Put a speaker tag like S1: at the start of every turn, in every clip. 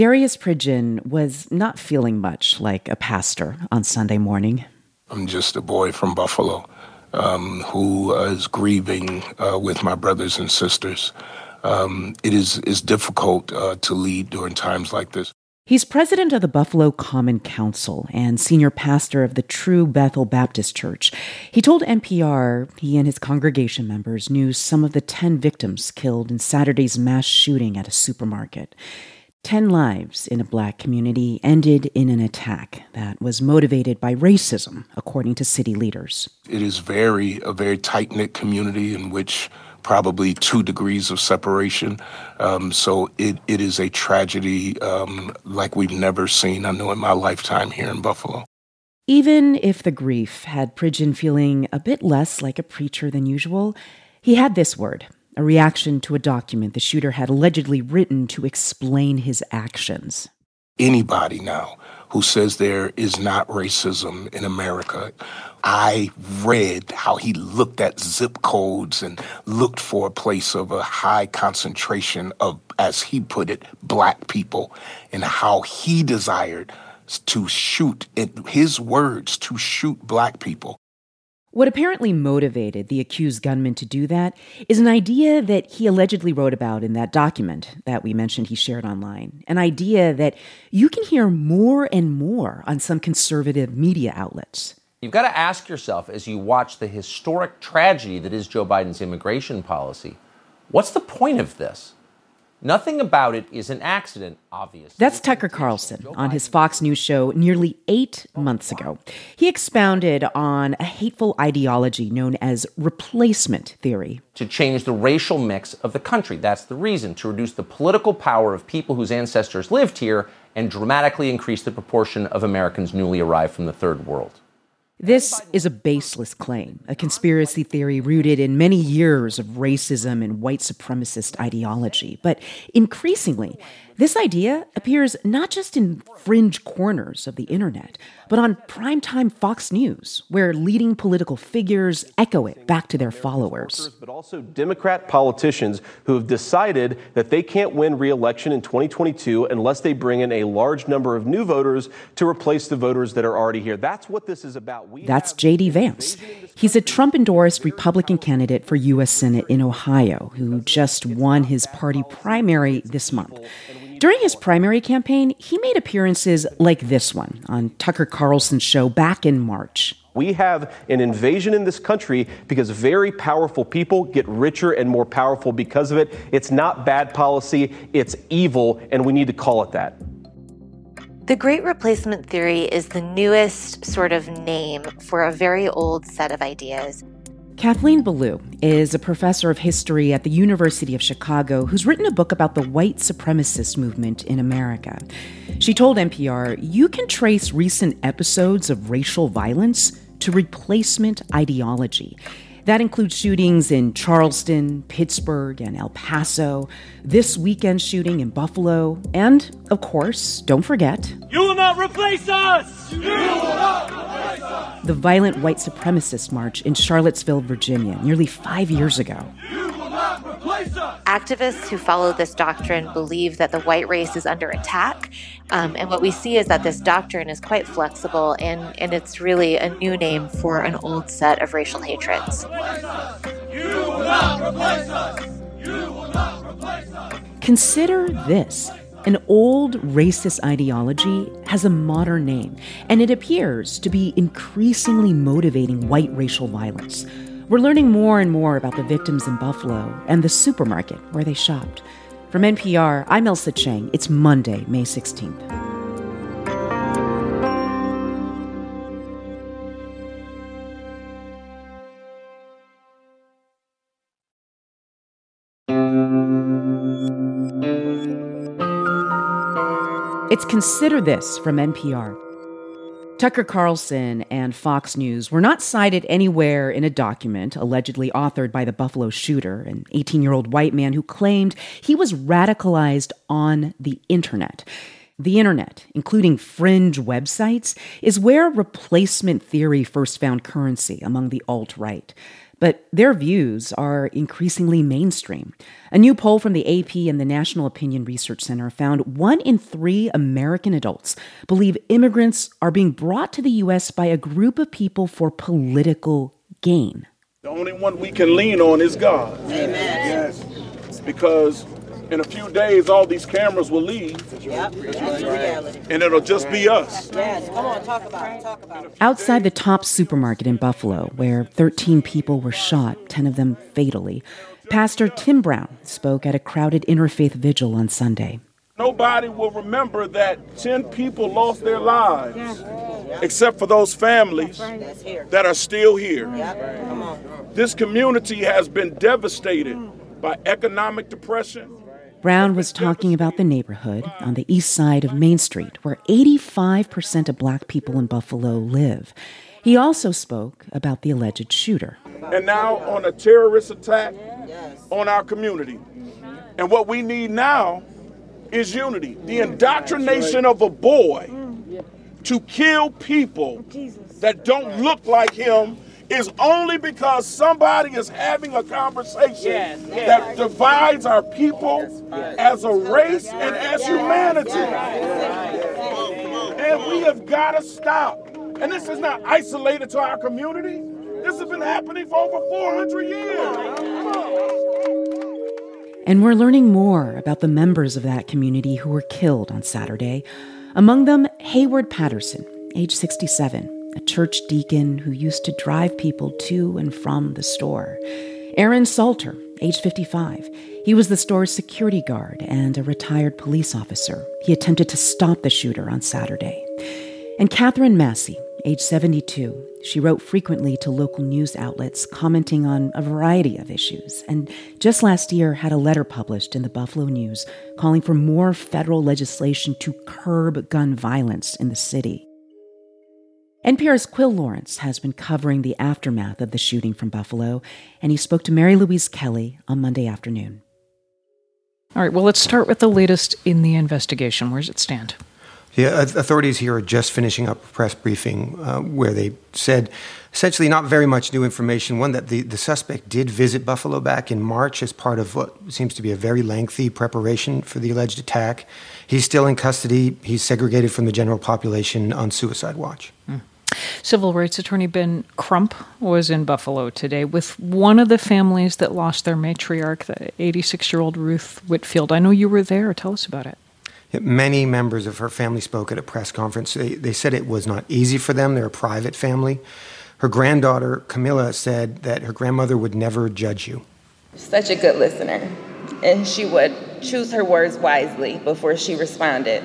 S1: Darius Pridgen was not feeling much like a pastor on Sunday morning.
S2: I'm just a boy from Buffalo um, who is grieving uh, with my brothers and sisters. Um, it is, is difficult uh, to lead during times like this.
S1: He's president of the Buffalo Common Council and senior pastor of the True Bethel Baptist Church. He told NPR he and his congregation members knew some of the 10 victims killed in Saturday's mass shooting at a supermarket. 10 lives in a black community ended in an attack that was motivated by racism, according to city leaders.
S2: It is very a very tight knit community in which probably two degrees of separation. Um, so it, it is a tragedy um, like we've never seen, I know, in my lifetime here in Buffalo.
S1: Even if the grief had Pridgen feeling a bit less like a preacher than usual, he had this word a reaction to a document the shooter had allegedly written to explain his actions.
S2: Anybody now who says there is not racism in America. I read how he looked at zip codes and looked for a place of a high concentration of, as he put it, black people, and how he desired to shoot, in his words, to shoot black people.
S1: What apparently motivated the accused gunman to do that is an idea that he allegedly wrote about in that document that we mentioned he shared online. An idea that you can hear more and more on some conservative media outlets.
S3: You've got to ask yourself as you watch the historic tragedy that is Joe Biden's immigration policy what's the point of this? Nothing about it is an accident, obviously.
S1: That's Tucker Carlson on his Fox News show nearly eight months ago. He expounded on a hateful ideology known as replacement theory.
S3: To change the racial mix of the country. That's the reason, to reduce the political power of people whose ancestors lived here and dramatically increase the proportion of Americans newly arrived from the third world.
S1: This is a baseless claim, a conspiracy theory rooted in many years of racism and white supremacist ideology. But increasingly, this idea appears not just in fringe corners of the internet, but on primetime Fox News, where leading political figures echo it back to their followers.
S4: But also Democrat politicians who have decided that they can't win re-election in 2022 unless they bring in a large number of new voters to replace the voters that are already here. That's what this is about.
S1: We That's J.D. Vance. He's a Trump endorsed Republican candidate for U.S. Senate in Ohio who just won his party primary this month. During his primary campaign, he made appearances like this one on Tucker Carlson's show back in March.
S4: We have an invasion in this country because very powerful people get richer and more powerful because of it. It's not bad policy, it's evil, and we need to call it that.
S5: The Great Replacement Theory is the newest sort of name for a very old set of ideas.
S1: Kathleen Belew is a professor of history at the University of Chicago who's written a book about the white supremacist movement in America. She told NPR, You can trace recent episodes of racial violence to replacement ideology. That includes shootings in Charleston, Pittsburgh, and El Paso, this weekend shooting in Buffalo, and, of course, don't forget.
S6: You will not replace us! You will not replace us!
S1: The violent white supremacist march in Charlottesville, Virginia, nearly five years ago.
S5: Activists who follow this doctrine believe that the white race is under attack. Um, and what we see is that this doctrine is quite flexible and, and it's really a new name for an old set of racial hatreds.
S1: Consider this. An old racist ideology has a modern name, and it appears to be increasingly motivating white racial violence. We're learning more and more about the victims in Buffalo and the supermarket where they shopped. From NPR, I'm Ailsa Chang. It's Monday, May 16th. It's Consider This from NPR. Tucker Carlson and Fox News were not cited anywhere in a document allegedly authored by the Buffalo shooter, an 18 year old white man who claimed he was radicalized on the internet. The internet, including fringe websites, is where replacement theory first found currency among the alt right. But their views are increasingly mainstream. A new poll from the AP and the National Opinion Research Center found one in three American adults believe immigrants are being brought to the U.S. by a group of people for political gain.
S7: The only one we can lean on is God. Amen. Yes. Because in a few days, all these cameras will leave. Yep. And it'll just be us. Yes, come on,
S1: talk about it. Talk about it. Outside the Tops supermarket in Buffalo, where 13 people were shot, 10 of them fatally, Pastor Tim Brown spoke at a crowded interfaith vigil on Sunday.
S7: Nobody will remember that 10 people lost their lives, except for those families that are still here. This community has been devastated by economic depression
S1: Brown was talking about the neighborhood on the east side of Main Street, where 85% of black people in Buffalo live. He also spoke about the alleged shooter.
S7: And now on a terrorist attack on our community. And what we need now is unity. The indoctrination of a boy to kill people that don't look like him is only because somebody is having a conversation yes, yes. that divides our people yes, as a race and as humanity. And we have got to stop. And this is not isolated to our community. This has been happening for over 400 years.
S1: And we're learning more about the members of that community who were killed on Saturday. Among them, Heyward Patterson, age 67 a church deacon who used to drive people to and from the store. Aaron Salter, age 55. He was the store's security guard and a retired police officer. He attempted to stop the shooter on Saturday. And Katherine Massey, age 72. She wrote frequently to local news outlets, commenting on a variety of issues, and just last year had a letter published in the Buffalo News calling for more federal legislation to curb gun violence in the city. NPR's Quil Lawrence has been covering the aftermath of the shooting from Buffalo, and he spoke to Mary Louise Kelly on Monday afternoon.
S8: All right, well, let's start with the latest in the investigation. Where does it stand?
S9: Yeah, authorities here are just finishing up a press briefing uh, where they said essentially not very much new information. One, that the, the suspect did visit Buffalo back in March as part of what seems to be a very lengthy preparation for the alleged attack. He's still in custody. He's segregated from the general population on suicide watch. Mm.
S8: Civil rights attorney Ben Crump was in Buffalo today with one of the families that lost their matriarch, the 86 year old Ruth Whitfield. I know you were there. Tell us about it.
S9: Many members of her family spoke at a press conference. They, they said it was not easy for them. They're a private family. Her granddaughter, Camilla, said that her grandmother would never judge you.
S10: Such a good listener, and she would choose her words wisely before she responded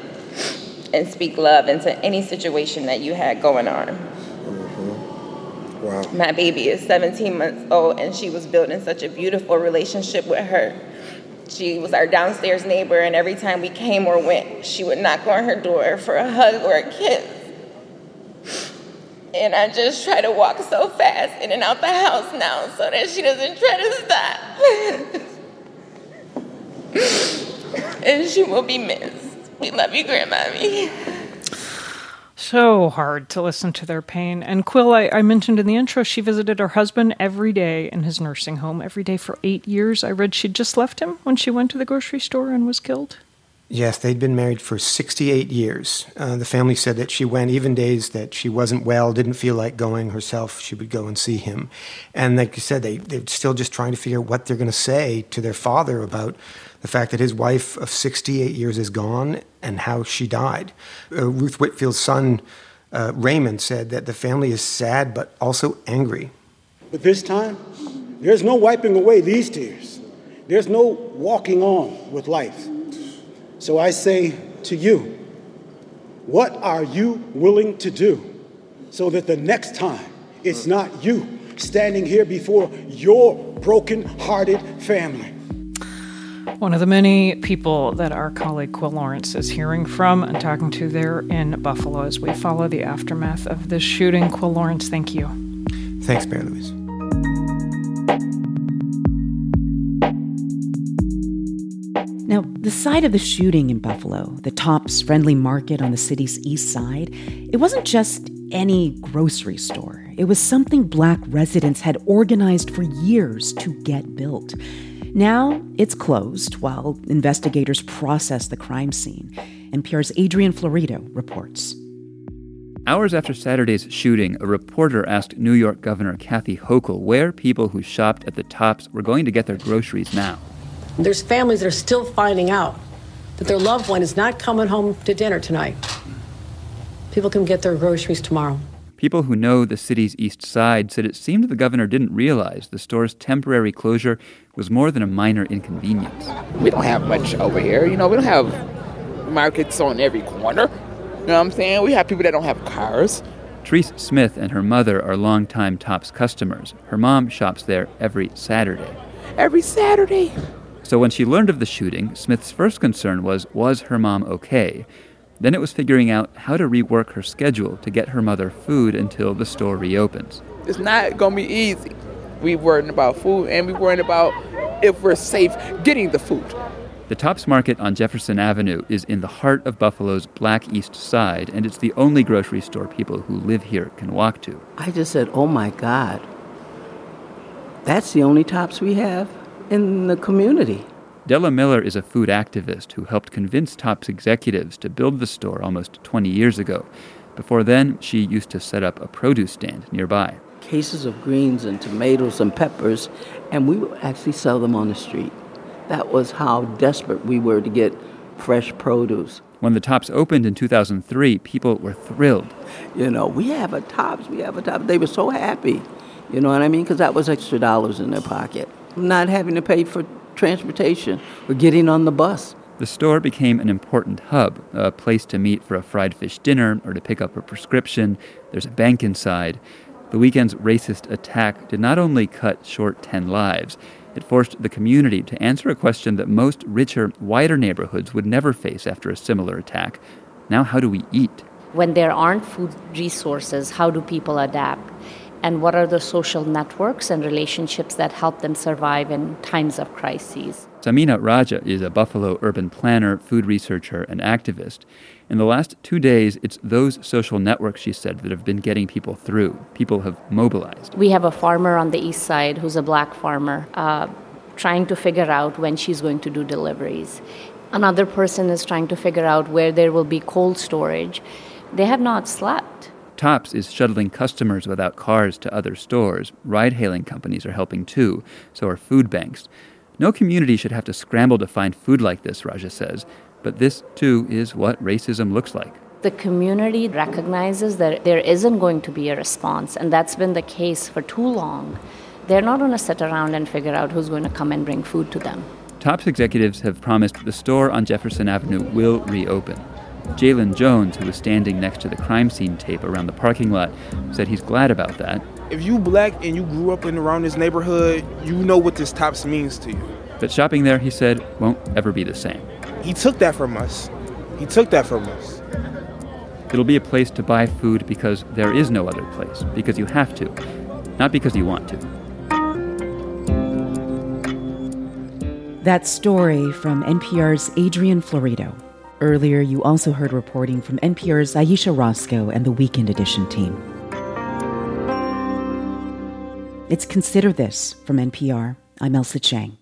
S10: and speak love into any situation that you had going on. Mm-hmm. Wow. My baby is 17 months old, and she was building such a beautiful relationship with her. She was our downstairs neighbor, and every time we came or went, she would knock on her door for a hug or a kiss. And I just try to walk so fast in and out the house now so that she doesn't try to stop. and she will be missed. We love you, Grandmommy.
S8: So hard to listen to their pain. And Quil, I, I, mentioned in the intro, she visited her husband every day in his nursing home, every day for eight years. I read she'd just left him when she went to the grocery store and was killed.
S9: Yes, they'd been married for 68 years. Uh, the family said that she went even days that she wasn't well, didn't feel like going herself. She would go and see him. And like you said, they, they're still just trying to figure out what they're going to say to their father about the fact that his wife of 68 years is gone and how she died. Uh, Ruth Whitfield's son, uh, Raymond, said that the family is sad but also angry.
S11: But this time, there's no wiping away these tears. There's no walking on with life. So I say to you, what are you willing to do so that the next time it's not you standing here before your broken hearted family?
S8: One of the many people that our colleague Quil Lawrence is hearing from and talking to there in Buffalo as we follow the aftermath of this shooting. Quil Lawrence, thank you.
S9: Thanks, Mary Louise.
S1: Now, the site of the shooting in Buffalo, the Tops Friendly Market on the city's east side, it wasn't just any grocery store. It was something black residents had organized for years to get built. Now it's closed while investigators process the crime scene. NPR's Adrian Florido reports.
S12: Hours after Saturday's shooting, a reporter asked New York Governor Kathy Hochul where people who shopped at the Tops were going to get their groceries now.
S13: There's families that are still finding out that their loved one is not coming home to dinner tonight. People can get their groceries tomorrow.
S12: People who know the city's east side said it seemed the governor didn't realize the store's temporary closure was more than a minor inconvenience.
S14: We don't have much over here. You know, we don't have markets on every corner. You know what I'm saying? We have people that don't have cars.
S12: Therese Smith and her mother are longtime Tops customers. Her mom shops there every Saturday.
S14: Every Saturday.
S12: So when she learned of the shooting, Smith's first concern was was her mom okay? Then it was figuring out how to rework her schedule to get her mother food until the store reopens.
S14: It's not going to be easy. We worrying about food and we worrying about if we're safe getting the food.
S12: The Tops Market on Jefferson Avenue is in the heart of Buffalo's Black East Side, and it's the only grocery store people who live here can walk to.
S15: I just said, oh my God, that's the only Tops we have in the community.
S12: Della Miller is a food activist who helped convince Tops executives to build the store almost 20 years ago. Before then, she used to set up a produce stand nearby.
S15: Cases of greens and tomatoes and peppers, and we would actually sell them on the street. That was how desperate we were to get fresh produce.
S12: When the Tops opened in 2003, people were thrilled.
S15: You know, we have a Tops, we have a Tops. They were so happy. You know what I mean? Because that was extra dollars in their pocket. Not having to pay for transportation or getting on the bus.
S12: The store became an important hub, a place to meet for a fried fish dinner or to pick up a prescription. There's a bank inside. The weekend's racist attack did not only cut short 10 lives, it forced the community to answer a question that most richer, wider neighborhoods would never face after a similar attack. Now, how do we eat?
S16: When there aren't food resources, how do people adapt? And what are the social networks and relationships that help them survive in times of crises.
S12: Samina Raja is a Buffalo urban planner, food researcher, and activist. In the last two days, it's those social networks, she said, that have been getting people through. People have mobilized.
S16: We have a farmer on the east side who's a black farmer. Uh, trying to figure out when she's going to do deliveries. Another person is trying to figure out where there will be cold storage. They have not slept.
S12: Tops is shuttling customers without cars to other stores. Ride hailing companies are helping too, so are food banks. No community should have to scramble to find food like this, Raja says, but this too is what racism looks like.
S16: The community recognizes that there isn't going to be a response, and that's been the case for too long. They're not going to sit around and figure out who's going to come and bring food to them.
S12: Tops executives have promised the store on Jefferson Avenue will reopen. Jalen Jones, who was standing next to the crime scene tape around the parking lot, said he's glad about that.
S17: If you black and you grew up in around this neighborhood, you know what this Tops means to you.
S12: But shopping there, he said, won't ever be the same.
S17: He took that from us. He took that from us.
S12: It'll be a place to buy food because there is no other place, because you have to, not because you want to.
S1: That story from NPR's Adrian Florido. Earlier, you also heard reporting from NPR's Ayesha Rascoe and the Weekend Edition team. It's Consider This from NPR. I'm Ailsa Chang.